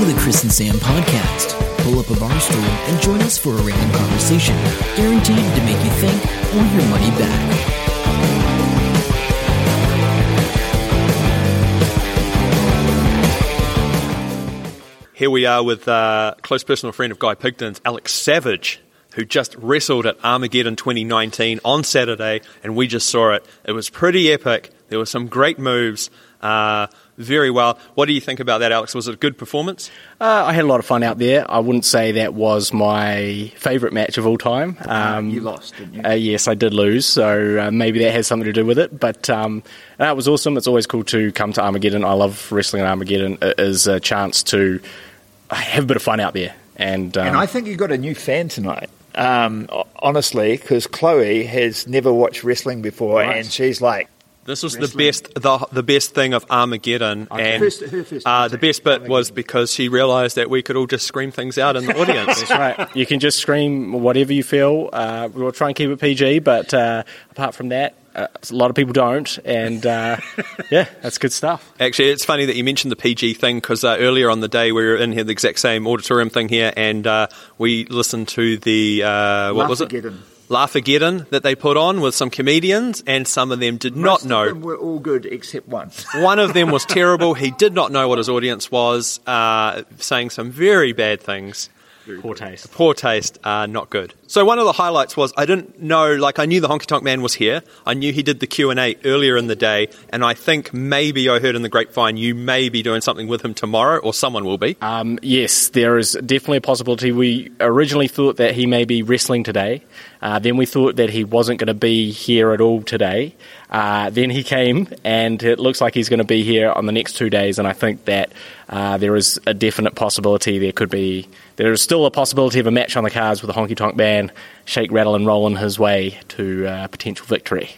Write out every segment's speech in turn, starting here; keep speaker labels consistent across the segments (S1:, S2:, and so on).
S1: to the Chris and Sam podcast. Pull up a bar stool and join us for a random conversation, guaranteed to make you think or your money back.
S2: Here we are with uh, close personal friend of Guy Pigden's, Alex Savage, who just wrestled at Armageddon 2019 on Saturday, and we just saw it. It was pretty epic. There were some great moves, uh, very well. What do you think about that, Alex? Was it a good performance?
S3: Uh, I had a lot of fun out there. I wouldn't say that was my favourite match of all time. Um,
S4: you lost, didn't you?
S3: Uh, yes, I did lose, so uh, maybe that has something to do with it. But um, that was awesome. It's always cool to come to Armageddon. I love wrestling at Armageddon. It is a chance to have a bit of fun out there. And, um,
S4: and I think you got a new fan tonight. Um, honestly, because Chloe has never watched wrestling before,
S3: Right.
S4: and she's like,
S2: This was
S4: Wrestling.
S2: the best, the, the best thing of Armageddon, and
S4: First- her first
S2: uh, the best bit
S4: Armageddon.
S2: was because she realised that we could all just scream things out in the audience.
S3: That's right. You can just scream whatever you feel. Uh, we'll try and keep it PG, but uh, apart from that, uh, a lot of people don't. And uh, yeah, that's good stuff.
S2: Actually, it's funny that you mentioned the PG thing because uh, earlier on the day we were in here, the exact same auditorium thing here, and uh, we listened to the uh, what was it?
S4: Laugh-ageddon.
S2: Laugh-ageddon that they put on with some comedians, and some of them did
S4: most
S2: not know.
S4: of them were all good except one.
S2: One of them was terrible. He did not know what his audience was, uh, saying some very bad things.
S3: Poor taste.
S2: Poor taste, uh, not good. So one of the highlights was I didn't know, like I knew the Honky Tonk Man was here. I knew he did the Q and A earlier in the day, and I think maybe I heard in the grapevine you may be doing something with him tomorrow, or someone will be.
S3: Um, yes, there is definitely a possibility. We originally thought that he may be wrestling today. Uh, then we thought that he wasn't going to be here at all today. Uh, then he came, and it looks like he's going to be here on the next two days. And I think that uh, there is a definite possibility there could be. There is still a possibility of a match on the cards with the Honky Tonk Man, shake, rattle, and rolling his way to uh, potential victory.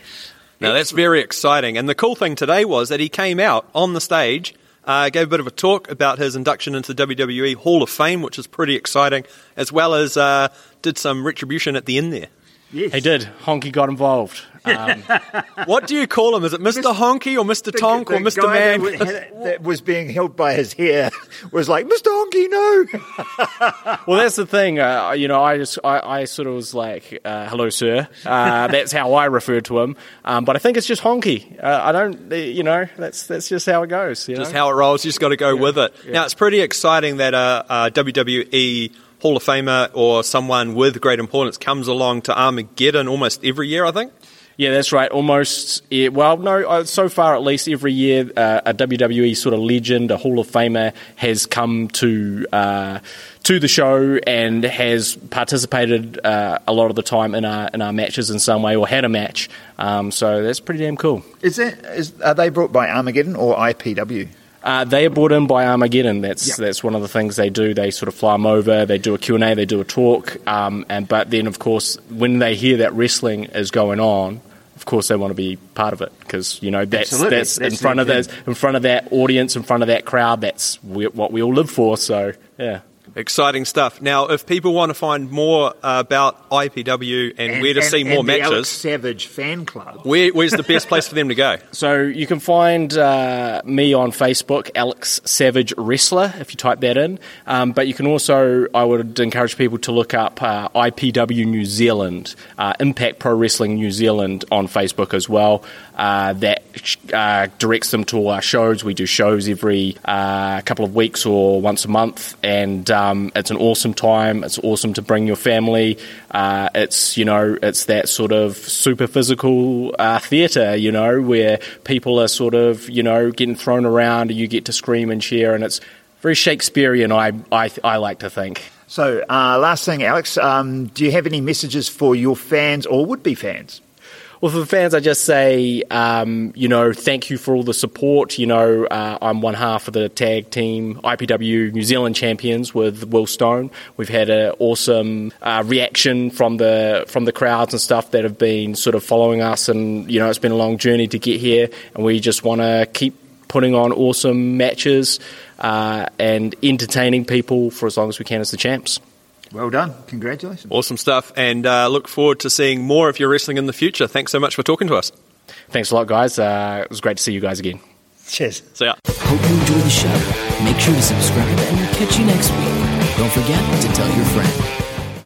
S2: Now that's very exciting. And the cool thing today was that he came out on the stage, uh, gave a bit of a talk about his induction into the WWE Hall of Fame, which is pretty exciting, as well as uh, did some retribution at the end there.
S4: Yes.
S3: He did. Honky got involved. Um,
S2: What do you call him? Is it Mr. Honky or Mr.
S4: The-
S2: Tonk
S4: the
S2: or Mr.
S4: guy
S2: Man?
S4: That, wa- that was being held by his hair was like, Mr. Honky, no.
S3: Well, that's the thing. Uh, you know, I just I, I sort of was like, uh, "Hello, sir." Uh, that's how I referred to him. Um, but I think it's just honky. Uh, I don't. uh, You know, that's that's just how it goes. You
S2: Just
S3: know?
S2: how it rolls. You just got to go with it. Now it's pretty exciting that a, a WWE Hall of Famer or someone with great importance comes along to Armageddon almost every year. I think.
S3: Yeah, that's right. Almost. Yeah, well, no. Uh, so far, at least every year, uh, a WWE sort of legend, a Hall of Famer, has come to uh, to the show and has participated uh, a lot of the time in our in our matches in some way or had a match. Um, so that's pretty damn cool.
S4: Is that is are they brought by Armageddon or IPW?
S3: Uh, they are brought in by Armageddon. That's
S4: Yeah.
S3: that's one of the things they do. They sort of fly them over. They do a Q and A. They do a talk. Um, and but then of course when they hear that wrestling is going on, of course they want to be part of it because you know that's
S4: Absolutely.
S3: that's, in front of that in front of that audience, in front of that crowd. That's what we all live for. So yeah.
S2: Exciting stuff. Now, if people want to find more uh, about IPW and, where to
S4: and-
S2: see more
S4: and the Alex
S2: matches,
S4: Savage fan club.
S2: where, where's the best place for them to go?
S3: So you can find uh, me on Facebook, Alex Savage Wrestler, if you type that in. Um, but you can also, I would encourage people to look up uh, IPW New Zealand, uh, Impact Pro Wrestling New Zealand on Facebook as well. Uh, that uh, directs them to our shows. We do shows every uh, couple of weeks or once a month, and um, it's an awesome time. It's awesome to bring your family. Uh, it's you know it's that sort of super physical uh, theatre, you know, where people are sort of you know getting thrown around, and you get to scream and cheer, and it's very Shakespearean. I I, I like to think.
S4: So, uh, last thing, Alex, um, do you have any messages for your fans or would-be fans?
S3: Well, for the fans, I just say, um, you know, thank you for all the support. You know, uh, I'm one half of the tag team IPW New Zealand champions with Will Stone. We've had an awesome uh, reaction from the from the crowds and stuff that have been sort of following us, and you know, it's been a long journey to get here, and we just want to keep putting on awesome matches uh, and entertaining people for as long as we can as the champs.
S4: Well done. Congratulations.
S2: Awesome stuff, and uh, look forward to seeing more of your wrestling in the future. Thanks so much for talking to us.
S3: Thanks a lot, guys. Uh, it was great to see you guys again.
S4: Cheers.
S2: See ya.
S1: Hope you enjoyed the show. Make sure to subscribe and we'll catch you next week. Don't forget to tell your friend.